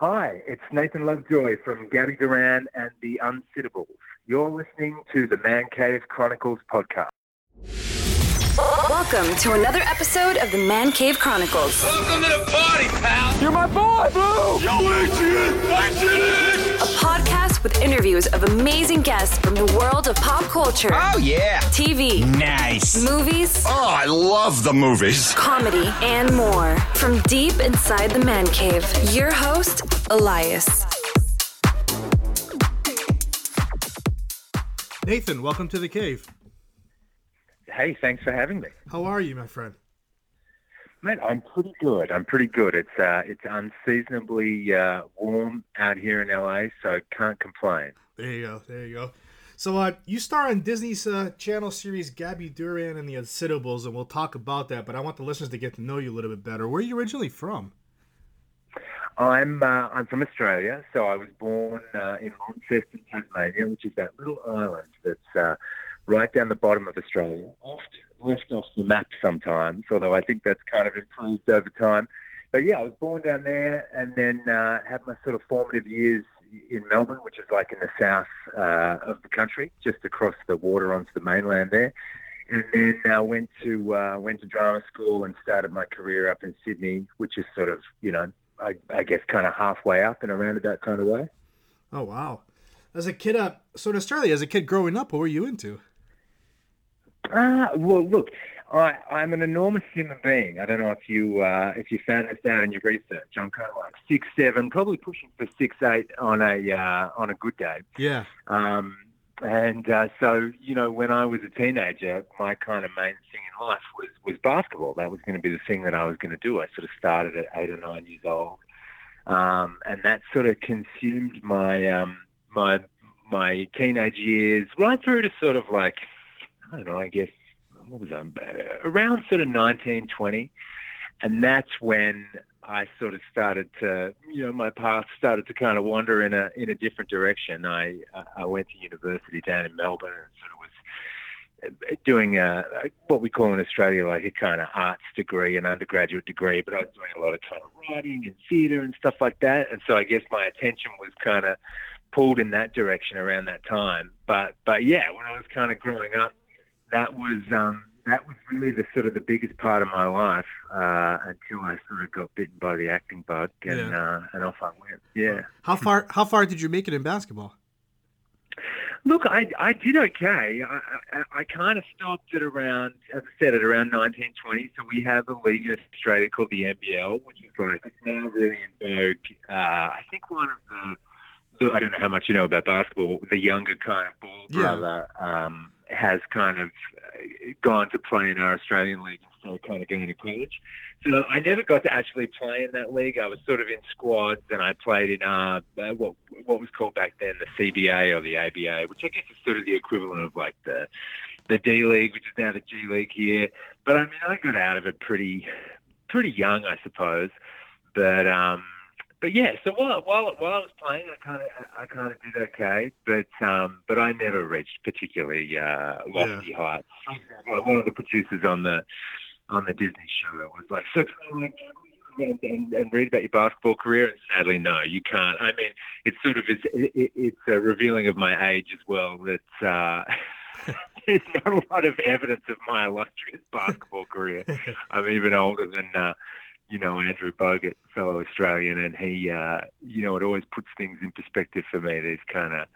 Hi, it's Nathan Lovejoy from Gabby Duran and the Unsittables. You're listening to the Man Cave Chronicles podcast. Welcome to another episode of the Man Cave Chronicles, Welcome to the party, pal. You're my boy, Blue! Yo, Adrian, Adrian. a podcast with interviews of amazing guests from the world of pop culture, Oh yeah. TV, Nice. movies, Oh, I love the movies. comedy, and more. From deep inside the Man Cave, your host, Elias. Nathan, welcome to the cave. Hey, thanks for having me. How are you, my friend? Mate, I'm pretty good. I'm pretty good. It's uh, it's unseasonably uh, warm out here in LA, so can't complain. There you go. There you go. So, uh, you star in Disney's uh, channel series Gabby Duran and the Unsittables, and we'll talk about that. But I want the listeners to get to know you a little bit better. Where are you originally from? I'm uh, I'm from Australia, so I was born uh, in Launceston, Tasmania, which is that little island that's uh, right down the bottom of Australia, oft left off the map sometimes. Although I think that's kind of improved over time. But yeah, I was born down there, and then uh, had my sort of formative years in Melbourne, which is like in the south uh, of the country, just across the water onto the mainland there. And then uh, went to uh, went to drama school and started my career up in Sydney, which is sort of you know I, I guess kind of halfway up in a roundabout kind of way. Oh, wow. As a kid, uh, so in Australia, as a kid growing up, what were you into? Ah, well, look, I, I'm an enormous human being. I don't know if you uh, if you found this out in your research. I'm kind of like six seven, probably pushing for six eight on a uh, on a good day. Yeah. Um, and uh, so, you know, when I was a teenager, my kind of main thing in life was, was basketball. That was going to be the thing that I was going to do. I sort of started at eight or nine years old, um, and that sort of consumed my um, my my teenage years right through to sort of like I don't know. I guess what was I around sort of nineteen twenty, and that's when I sort of started to, you know, my path started to kind of wander in a in a different direction. I I went to university down in Melbourne and sort of was uh, doing a, what we call in Australia like a kind of arts degree, an undergraduate degree, but I was doing a lot of kind of writing and theatre and stuff like that. And so I guess my attention was kind of pulled in that direction around that time. But but yeah, when I was kind of growing up, that was um, that was really the sort of the biggest part of my life uh, until I sort of got bitten by the acting bug and uh, and off I went. Yeah. How far? How far did you make it in basketball? Look, I, I did okay. I, I, I kind of stopped at around, as I said, at around 1920. So we have a league in Australia called the NBL, which is like it's now really in vogue. Uh, I think one of the, the, I don't know how much you know about basketball, the younger kind of ball Yeah. brother um, has kind of uh, gone to play in our Australian league instead of kind of going to college. So I never got to actually play in that league. I was sort of in squads, and I played in uh, uh, what what was called back then the CBA or the ABA, which I guess is sort of the equivalent of like the the D League, which is now the G League here. But I mean, I got out of it pretty pretty young, I suppose. But um, but yeah, so while while while I was playing, I kind of I kind of did okay, but um, but I never reached particularly uh, lofty heights. One of the producers on the on the Disney show was like, so can I, like, and, and, and read about your basketball career? And sadly, no, you can't. I mean, it's sort of it's it, it- it's uh, revealing of my age as well. That uh, there's not a lot of evidence of my illustrious basketball career. I'm even older than uh, you know Andrew Bogut, fellow Australian, and he, uh, you know, it always puts things in perspective for me. These kind of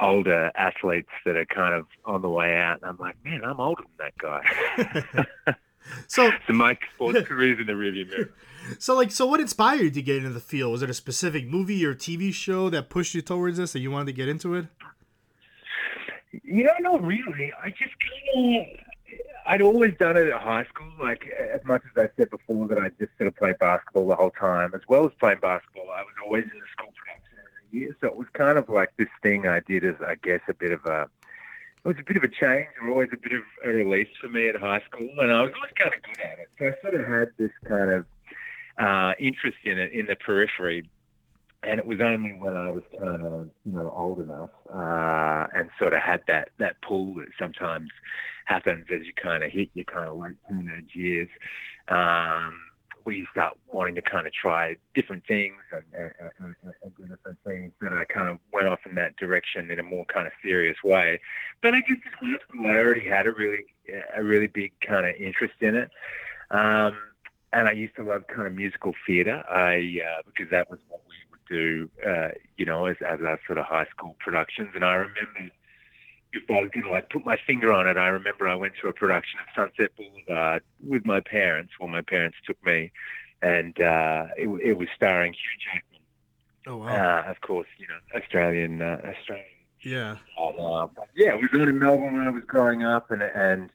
older athletes that are kind of on the way out, and I'm like, man, I'm older than that guy. So, so my sports career's in the rearview mirror. so like, so what inspired you to get into the field? Was it a specific movie or TV show that pushed you towards this, that you wanted to get into it? You know, not really. I just kind of. I'd always done it at high school. Like as much as I said before that I just sort of played basketball the whole time, as well as playing basketball, I was always in the school production every year. So it was kind of like this thing I did as, I guess, a bit of a. It was a bit of a change, or always a bit of a release for me at high school, and I was always kind of good at it. So I sort of had this kind of uh, interest in it in the periphery. And it was only when I was of, you know, old enough uh, and sort of had that, that pull that sometimes happens as you kind of hit your kind of late teenage years, um, where you start wanting to kind of try different things and, and, and, and different things. That I kind of went off in that direction in a more kind of serious way. But I guess I already had a really a really big kind of interest in it. Um, and I used to love kind of musical theatre. I uh, because that was what we do, uh, you know, as as our sort of high school productions. And I remember if I was going to like put my finger on it, I remember I went to a production of Sunset Boulevard with my parents. Well, my parents took me, and uh, it, it was starring Hugh Jackman. Oh wow. Uh, of course, you know, Australian, uh, Australian. yeah. Uh, yeah, it was on in Melbourne when I was growing up, and and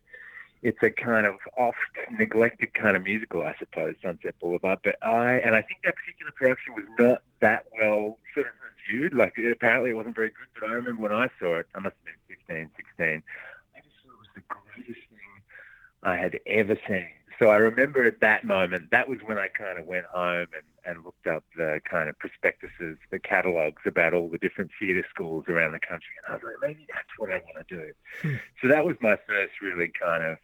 it's a kind of oft neglected kind of musical, I suppose, Sunset Boulevard. But I and I think that particular production was not that well sort of reviewed. Like it, apparently it wasn't very good. But I remember when I saw it, I must have been 15, 16. I just thought it was the greatest thing I had ever seen. So I remember at that moment, that was when I kind of went home and, and looked up the kind of prospectuses, the catalogues about all the different theatre schools around the country. And I was like, maybe that's what I want to do. Hmm. so that was my first really kind of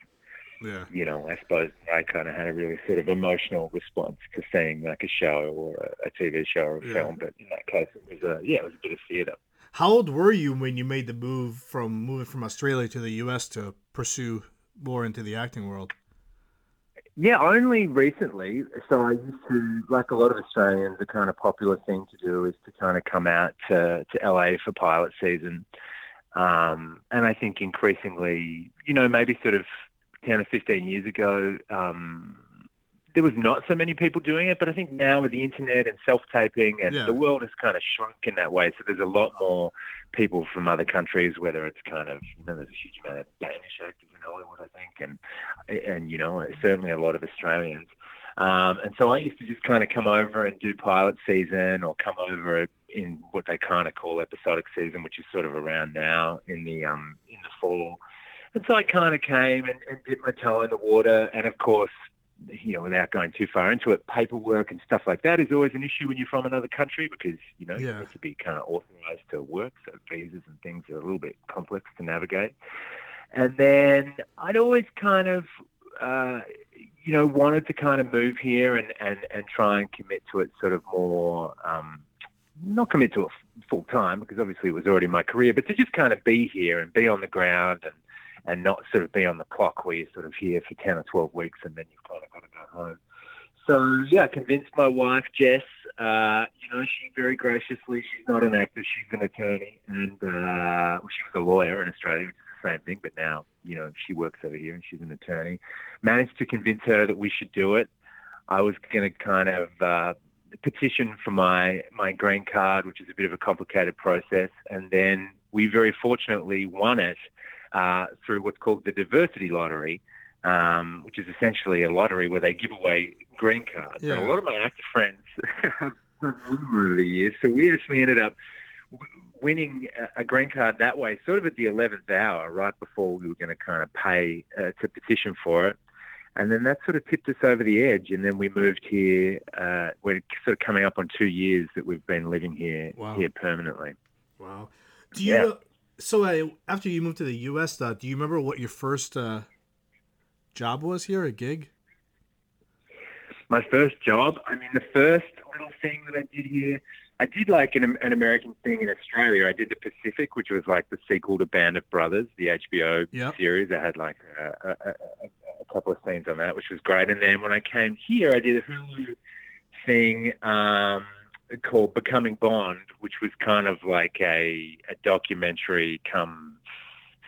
Yeah. you know, I suppose I kind of had a really sort of emotional response to seeing like a show or a, a TV show or a Yeah. film. But in that case, it was a yeah, it was a bit of theatre. How old were you when you made the move from moving from Australia to the U.S. to pursue more into the acting world? Yeah, only recently. So I used to, like a lot of Australians, the kind of popular thing to do is to kind of come out to, to LA for pilot season. Um, and I think increasingly, you know, maybe sort of 10 or 15 years ago, um, there was not so many people doing it. But I think now with the internet and self taping, and Yeah. the world has kind of shrunk in that way. So there's a lot more people from other countries, whether it's kind of, you know, there's a huge amount of Danish actors in Hollywood, I think, and and you know certainly a lot of Australians. Um, and so I used to just kind of come over and do pilot season, or come over in what they kind of call episodic season, which is sort of around now in the um, in the fall. And so I kind of came and, and dipped my toe in the water, and of course. You know, without going too far into it, paperwork and stuff like that is always an issue when you're from another country because you know you Yeah. need to be kind of authorized to work. So visas and things are a little bit complex to navigate. And then I'd always kind of, uh, you know, wanted to kind of move here and, and, and try and commit to it sort of more, um, not commit to it full time because obviously it was already my career, but to just kind of be here and be on the ground and, and not sort of be on the clock where you're sort of here for 10 or 12 weeks and then you've kind of got to go home. So yeah, I convinced my wife Jess. Uh, you know, she very graciously. She's not an actor; she's an attorney, and uh, well, she was a lawyer in Australia, which is the same thing. But now, you know, she works over here, and she's an attorney. Managed to convince her that we should do it. I was going to kind of uh, petition for my my green card, which is a bit of a complicated process, and then we very fortunately won it uh, through what's called the diversity lottery um, which is essentially a lottery where they give away green cards. Yeah. And a lot of my actor friends have over the years, so we actually ended up winning a- a green card that way, sort of at the 11th hour, right before we were going to kind of pay uh, to petition for it. And then that sort of tipped us over the edge. And then we moved here. Uh, we're sort of coming up on two years that we've been living here Wow. here permanently. Wow. Do you? Yeah. So uh, after you moved to the U.S., uh, do you remember what your first uh, job was here? A gig? my first job. I mean, the first little thing that I did here, I did like an, an American thing in Australia. I did the Pacific, which was like the sequel to Band of Brothers, the HBO Yep. series. I had like a, a, a, a couple of scenes on that, which was great. And then when I came here, I did a Hulu thing um, called Becoming Bond, which was kind of like a, a documentary come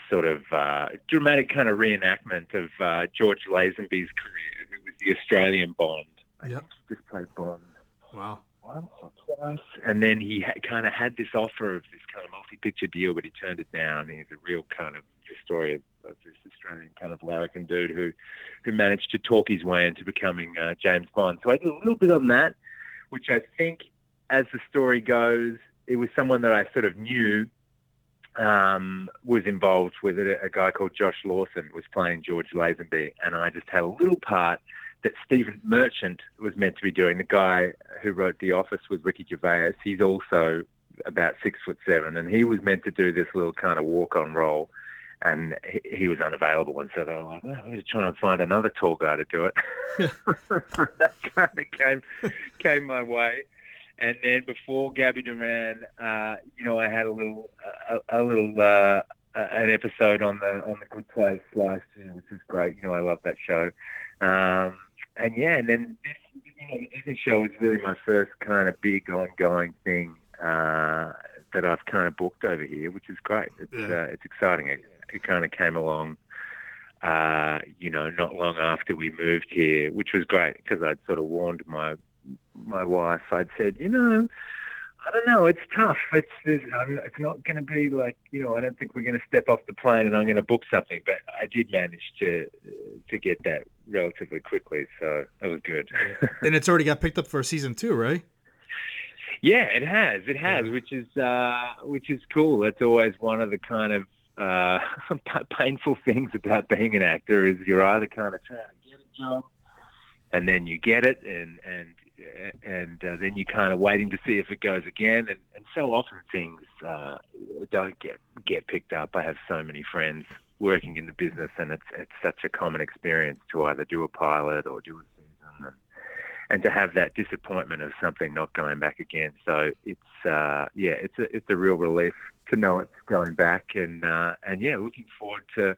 sort of uh, dramatic kind of reenactment of uh, George Lazenby's career, who was the Australian Bond. Yep. just played Bond Wow. once or twice. And then he ha- kind of had this offer of this kind of multi-picture deal, but he turned it down. He's a real kind of story of, of this Australian kind of larrikin dude who, who managed to talk his way into becoming uh, James Bond. So I did a little bit on that, which I think, as the story goes, it was someone that I sort of knew um, was involved with it. A guy called Josh Lawson was playing George Lazenby, and I just had a little part that Stephen Merchant was meant to be doing. The guy who wrote The Office with Ricky Gervais, he's also about six foot seven, and he was meant to do this little kind of walk-on role, and he, he was unavailable. And so they were like, well, "We're trying to find another tall guy to do it." that kind of came came my way. And then before Gabby Duran, uh, you know, I had a little, a, a little, uh, an episode on the on the Good Place last year, which was great. You know, I love that show. Um, and yeah, and then this, you know, the Disney show was really my first kind of big ongoing thing uh, that I've kind of booked over here, which is great. It's Yeah. uh, it's exciting. It, it kind of came along, uh, you know, not long after we moved here, which was great because I'd sort of warned my my wife. I'd said, you know. I don't know. It's tough. It's it's, it's not going to be like you know. I don't think we're going to step off the plane and I'm going to book something. But I did manage to to get that relatively quickly, so that was good. And it's already got picked up for season two, right? yeah, it has. It has, which is uh, which is cool. That's always one of the kind of uh, painful things about being an actor is you're either kind of trying to get a job and then you get it and and and uh, then you're kind of waiting to see if it goes again and, and so often things uh, don't get get picked up. I have so many friends working in the business and it's it's such a common experience to either do a pilot or do a season and, and to have that disappointment of something not going back again. So it's uh yeah it's a it's a real relief to know it's going back and uh and yeah looking forward to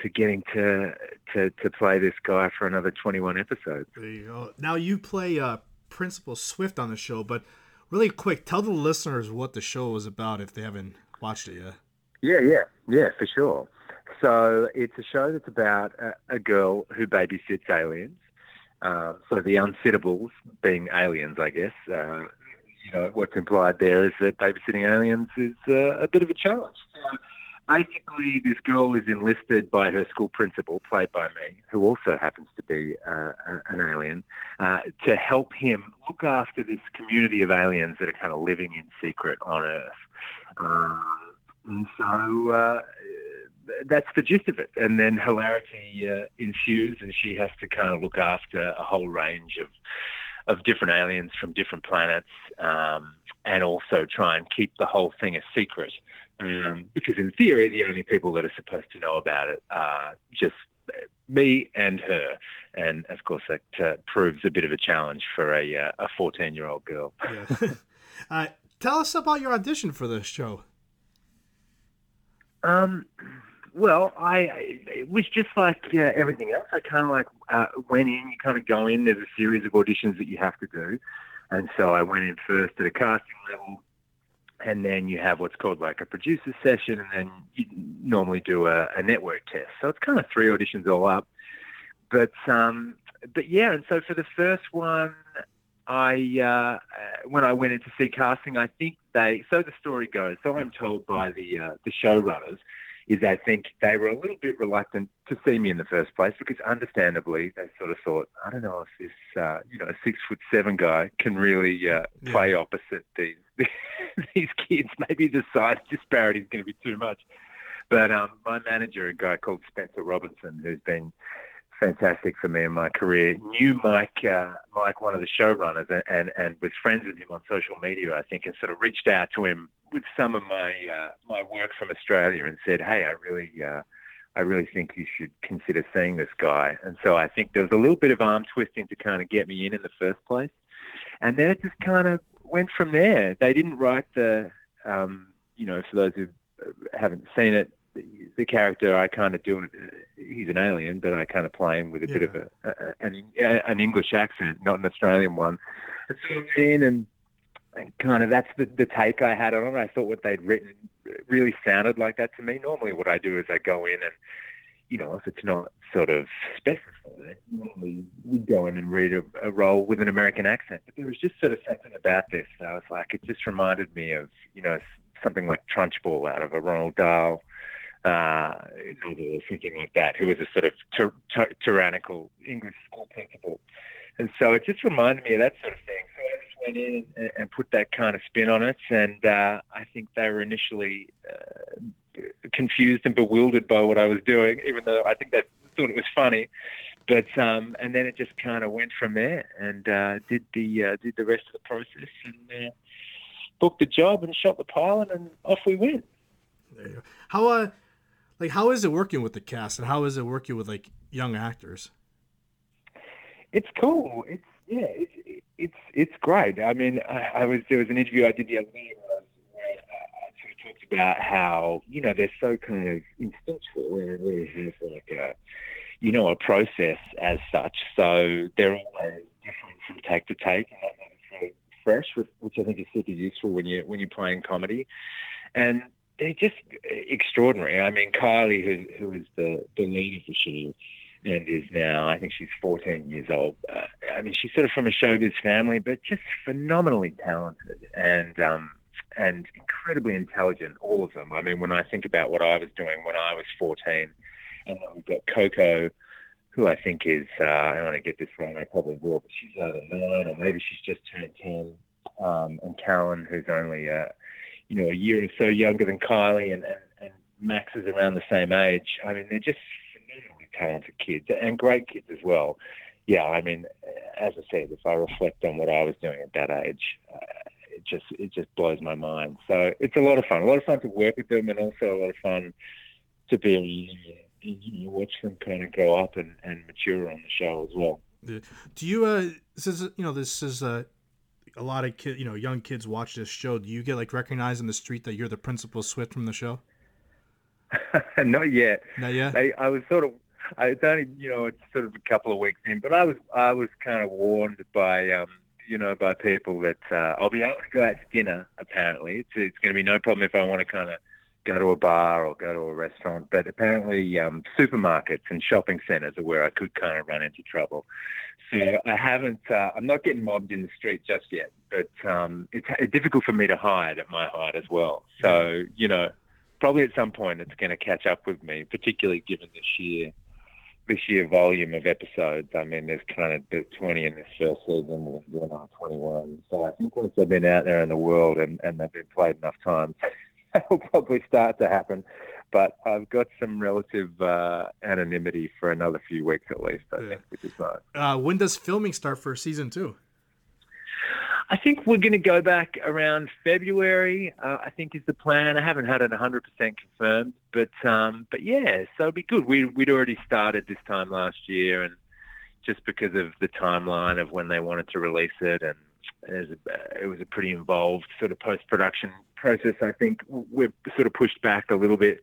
to getting to to to play this guy for another 21 episodes. There you go. Now you play uh, Principal Swift on the show, but really quick, tell the listeners what the show is about if they haven't watched it yet. Yeah, yeah, yeah, for sure. So it's a show that's about a, a girl who babysits aliens. Uh, so the unsittables being aliens, I guess. Uh, you know, what's implied there is that babysitting aliens is uh, a bit of a challenge. So basically, this girl is enlisted by her school principal, played by me, who also happens to be uh, an alien, uh, to help him look after this community of aliens that are kind of living in secret on Earth. Um, and so uh, that's the gist of it. And then hilarity uh, ensues, and she has to kind of look after a whole range of of different aliens from different planets, um, and also try and keep the whole thing a secret. Um, because in theory, the only people that are supposed to know about it are just me and her. And of course, that uh, proves a bit of a challenge for a uh, a 14 year old girl. Yeah. uh, tell us about your audition for this show. Um, well, I I- it was just like uh, everything else. I kind of like uh, went in. You kind of go in. There's a series of auditions that you have to do, and so I went in first at a casting level, and then you have what's called like a producer session, and then you normally do a, a network test. So it's kind of three auditions all up. But um, but yeah, and so for the first one, I uh, when I went in to see casting, I think they. So the story goes. So I'm told by the uh, the showrunners is I think they were a little bit reluctant to see me in the first place because, understandably, they sort of thought, I don't know if this uh, you know six foot seven guy can really uh, Yeah. play opposite these these kids. Maybe the size disparity is going to be too much. But um, my manager, a guy called Spencer Robinson, who's been fantastic for me in my career. Knew Mike, uh, Mike, one of the showrunners, and, and and was friends with him on social media, I think, and sort of reached out to him with some of my uh, my work from Australia and said, "Hey, I really." Uh, I really think you should consider seeing this guy. And so I think there was a little bit of arm twisting to kind of get me in in the first place. And then it just kind of went from there. They didn't write the, um, you know, for those who haven't seen it, the, character I kind of do, he's an alien, but I kind of play him with a bit of a, a an, an English accent, not an Australian one. And so I went in and, and kind of that's the, the take I had on it. I thought what they'd written really sounded like that to me. Normally, what I do is I go in and, you know, if it's not sort of specified, normally we go in and read a, a role with an American accent. But there was just sort of something about this. I was like, it just reminded me of, you know, something like Trunchbull out of a Roald Dahl uh, or something like that, who was a sort of ty- ty- tyrannical English school principal. And so it just reminded me of that sort of thing. So I just went in and, and put that kind of spin on it. And uh, I think they were initially uh, confused and bewildered by what I was doing, even though I think they thought it was funny. But um, and then it just kind of went from there, and uh, did the uh, did the rest of the process, and uh, booked the job, and shot the pilot, and off we went. There you go. How uh, like how is it working with the cast, and how is it working with like young actors? it's cool. It's yeah. It's, it's it's great. I mean, I, I was there was an interview I did the other day where, where I sort of talked about how you know they're so kind of instinctual and really have like a you know a process as such. So they're always different from take to take, and that's really fresh, which, which I think is super useful when you when you're playing comedy, and they're just extraordinary. I mean, Kylie, who who is the the lead of the show and is now, I think she's 14 years old. Uh, I mean, she's sort of from a showbiz family, but just phenomenally talented and um, and incredibly intelligent. All of them. I mean, when I think about what I was doing when I was 14, and we've got Coco, who I think is uh, I don't want to get this wrong, I probably will, but she's either nine, or maybe she's just turned 10. Um, and Carolyn, who's only uh, you know a year or so younger than Kylie, and, and, and Max is around the same age. I mean, they're just phenomenally talented kids and great kids as well. Yeah, I mean, as I said, if I reflect on what I was doing at that age, uh, it just it just blows my mind. So it's a lot of fun. A lot of fun to work with them, and also a lot of fun to be you know, watch them kind of grow up and, and mature on the show as well. Do you uh this is you know this is uh, a lot of kid you know young kids watch this show. Do you get like recognized in the street that you're the principal Swift from the show? Not yet. Not yet. I, I was sort of I, it's only you know it's sort of a couple of weeks in, but I was I was kind of warned by um, you know by people that uh, I'll be able to go out to dinner. Apparently, it's it's going to be no problem if I want to kind of go to a bar or go to a restaurant. But apparently, um, supermarkets and shopping centres are where I could kind of run into trouble. So I haven't. Uh, I'm not getting mobbed in the street just yet, but um, it's, it's difficult for me to hide at my height as well. So you know, probably at some point it's going to catch up with me, particularly given the sheer the sheer volume of episodes. I mean, there's kind of there's 20 in this first season, we're on 21. So I think once they've been out there in the world and, and they've been played enough times, that'll probably start to happen. But I've got some relative uh, anonymity for another few weeks at least, I Yeah. think, which is nice. Uh, when does filming start for season two? I think we're going to go back around February. Uh, I think is the plan. I haven't had it 100% confirmed, but um, but yeah, so it'd be good. We we'd already started this time last year, and just because of the timeline of when they wanted to release it, and there's a, it was a pretty involved sort of post production process. I think we've sort of pushed back a little bit.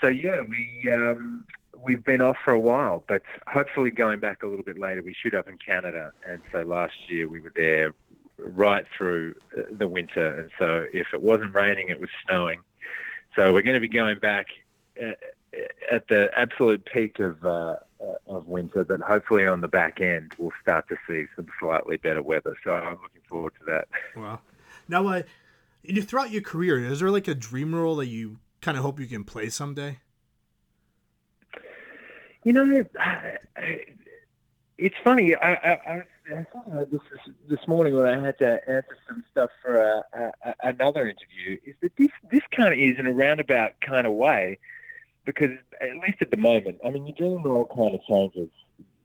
So yeah, we. Um, We've been off for a while, but hopefully going back a little bit later. We shoot up in Canada, and so last year we were there right through uh, the winter. And so if it wasn't raining, it was snowing. So we're going to be going back at, at the absolute peak of uh, uh, of winter, but hopefully on the back end we'll start to see some slightly better weather. So I'm looking forward to that. Wow. Now, uh, throughout your career, is there like a dream role that you kind of hope you can play someday? You know, it's funny. I, I, I, This this morning when I had to answer some stuff for a, a, another interview. Is that this this kind of is in a roundabout kind of way, because at least at the moment, I mean, your dream all kind of changes,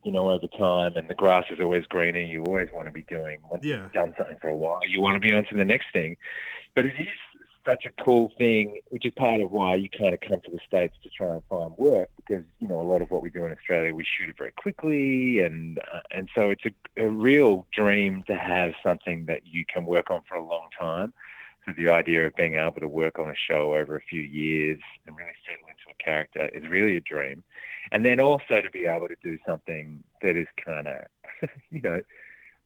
you know, over time, and the grass is always greener. You always want to be doing once Yeah. you've done something for a while. You want to be on to the next thing, but it is such a cool thing, which is part of why you kind of come to the states to try and find work because you know a lot of what we do in Australia we shoot it very quickly, and uh, and so it's a, a real dream to have something that you can work on for a long time. So the idea of being able to work on a show over a few years and really settle into a character is really a dream, and then also to be able to do something that is kind of you know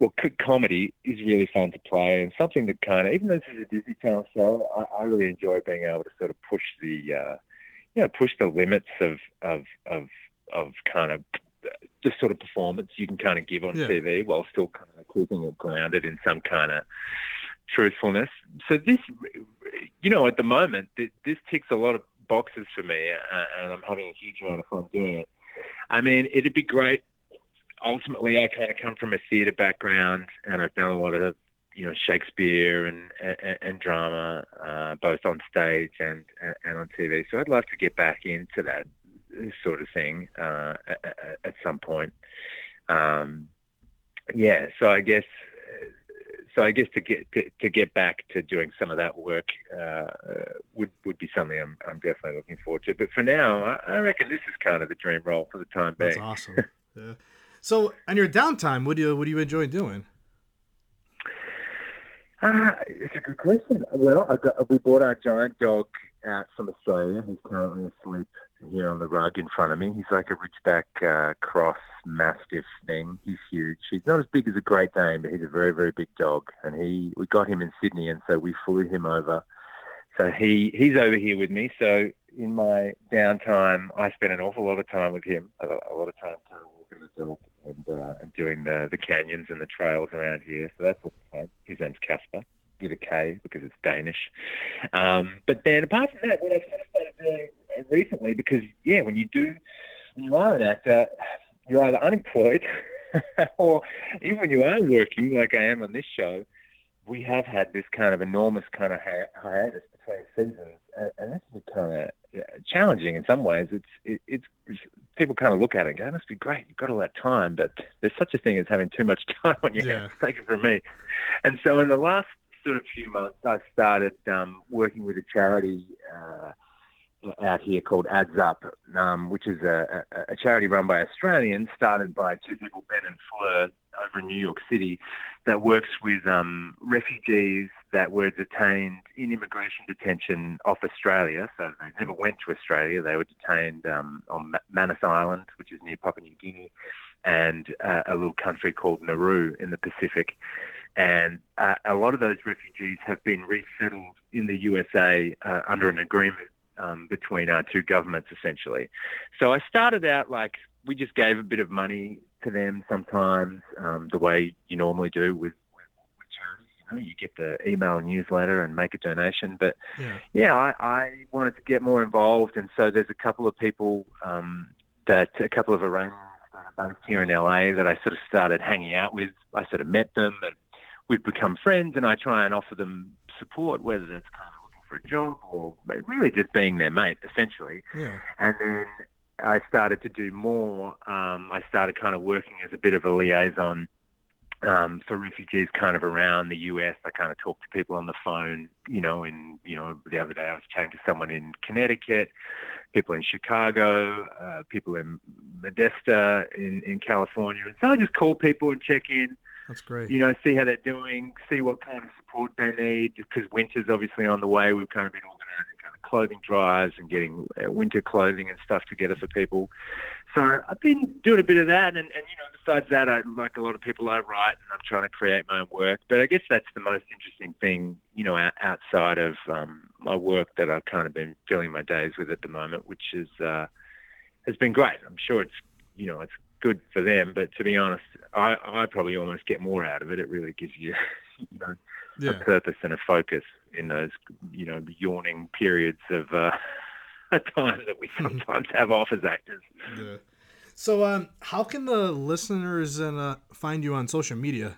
well, comedy is really fun to play, and something that kind of, even though this is a Disney Channel show, I, I really enjoy being able to sort of push the, uh, you know, push the limits of of of of kind of just sort of performance you can kind of give on Yeah. TV while still kind of keeping it grounded in some kind of truthfulness. So this, you know, at the moment, th- this ticks a lot of boxes for me, uh, and I'm having a huge amount of fun doing it. I mean, it'd be great ultimately I kind of come from a theatre background and I've done a lot of you know Shakespeare and and, and drama uh, both on stage and and on TV. So I'd love to get back into that sort of thing uh, at, at some point. Um, yeah, so I guess so I guess to get to, to get back to doing some of that work uh, would would be something I'm I'm definitely looking forward to. But for now, I, I reckon this is kind of the dream role for the time That's being. awesome. yeah. So, on your downtime, what do you what do you enjoy doing? Uh, it's a good question. Well, got, we bought our giant dog out from Australia. He's currently asleep here on the rug in front of me. He's like a Ridgeback uh, cross mastiff thing. He's huge. He's not as big as a Great Dane, but he's a very, very big dog. And he, we got him in Sydney, and so we flew him over. So he, he's over here with me. So in my downtime, I spend an awful lot of time with him. A, a lot of time kind of walking the dog and, uh, doing the, the canyons and the trails around here. So that's all fun. His name's Casper. With a K because it's Danish. Um, but then apart from that, what I've sort of started doing recently, because yeah, when you do, when you are an actor, you're either unemployed or even when you are working, like I am on this show, we have had this kind of enormous kind of hi- hiatus between seasons, and, and that's been kind of challenging in some ways. It's it, it's people kind of look at it and go, "It must be great. You've got all that time," but there's such a thing as having too much time on your Yeah. hands. Take it from me. And so in the last sort of few months, I started um, working with a charity. Uh, out here called Adds Up, um, which is a, a, a charity run by Australians, started by two people, Ben and Fleur, over in New York City, that works with um, refugees that were detained in immigration detention off Australia. So they never went to Australia. They were detained um, on Ma- Manus Island, which is near Papua New Guinea, and uh, a little country called Nauru in the Pacific. And uh, a lot of those refugees have been resettled in the USA uh, under an agreement um, between our two governments, essentially. So I started out like we just gave a bit of money to them sometimes, um, the way you normally do with. You get the email newsletter and make a donation. But Yeah. yeah, I, I wanted to get more involved, and so there's a couple of people um, that a couple of based here in LA that I sort of started hanging out with. I sort of met them, and we've become friends, and I try and offer them support, whether that's kind of looking for a job or really just being their mate, essentially. Yeah. And then I started to do more. Um, I started kind of working as a bit of a liaison um, for refugees kind of around the US. I kind of talked to people on the phone, you know, and, you know, the other day I was chatting to someone in Connecticut, people in Chicago, uh, people in Modesto in, in California. And so I just call people and check in, That's great. you know, see how they're doing, see what kind of support they need, because winter's obviously on the way. We've kind of been organising kind of clothing drives and getting uh, winter clothing and stuff together for people. So I've been doing a bit of that, and, and you know, besides that, I like a lot of people I write, and I'm trying to create my own work. But I guess that's the most interesting thing, you know, outside of um, my work that I've kind of been filling my days with at the moment, which is uh, has been great. I'm sure it's, you know, it's good for them, but to be honest, I, I probably almost get more out of it. It really gives you, you know, a purpose and a focus in those, you know, yawning periods of uh, time that we sometimes have off as actors. Yeah. So, um, how can the listeners and uh, find you on social media?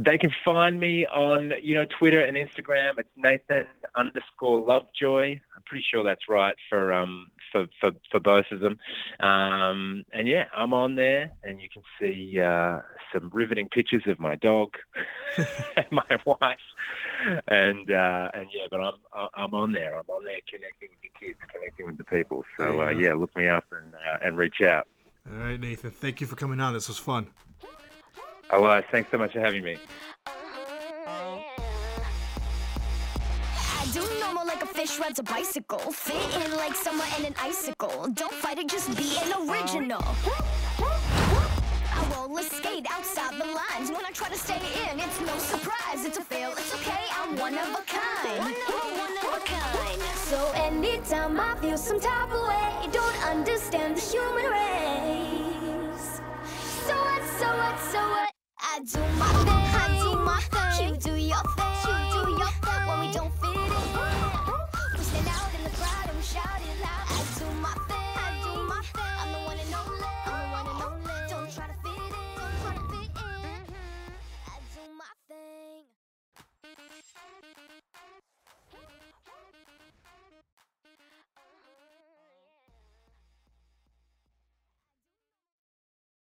They can find me on, you know, Twitter and Instagram. It's Nathan underscore Lovejoy. I'm pretty sure that's right for um for for, for both of them. Um, and yeah, I'm on there, and you can see uh, some riveting pictures of my dog and my wife. And uh, and yeah, but I'm I'm on there. I'm on there connecting with the kids, connecting with the people. So uh, Yeah. yeah, look me up and uh, and reach out. All right, Nathan. Thank you for coming on. This was fun. Oh, well, thanks so much for having me. Do normal like a fish rides a bicycle. Fit in like an icicle. Don't fight it, just be an original. I roller skate outside the lines. When I try to stay in, it's no surprise. It's a fail, it's okay. I'm one of a kind. Anytime I feel some type of way, don't understand the human race. So what, so what, so what? I do my thing. I do my thing. You do your thing.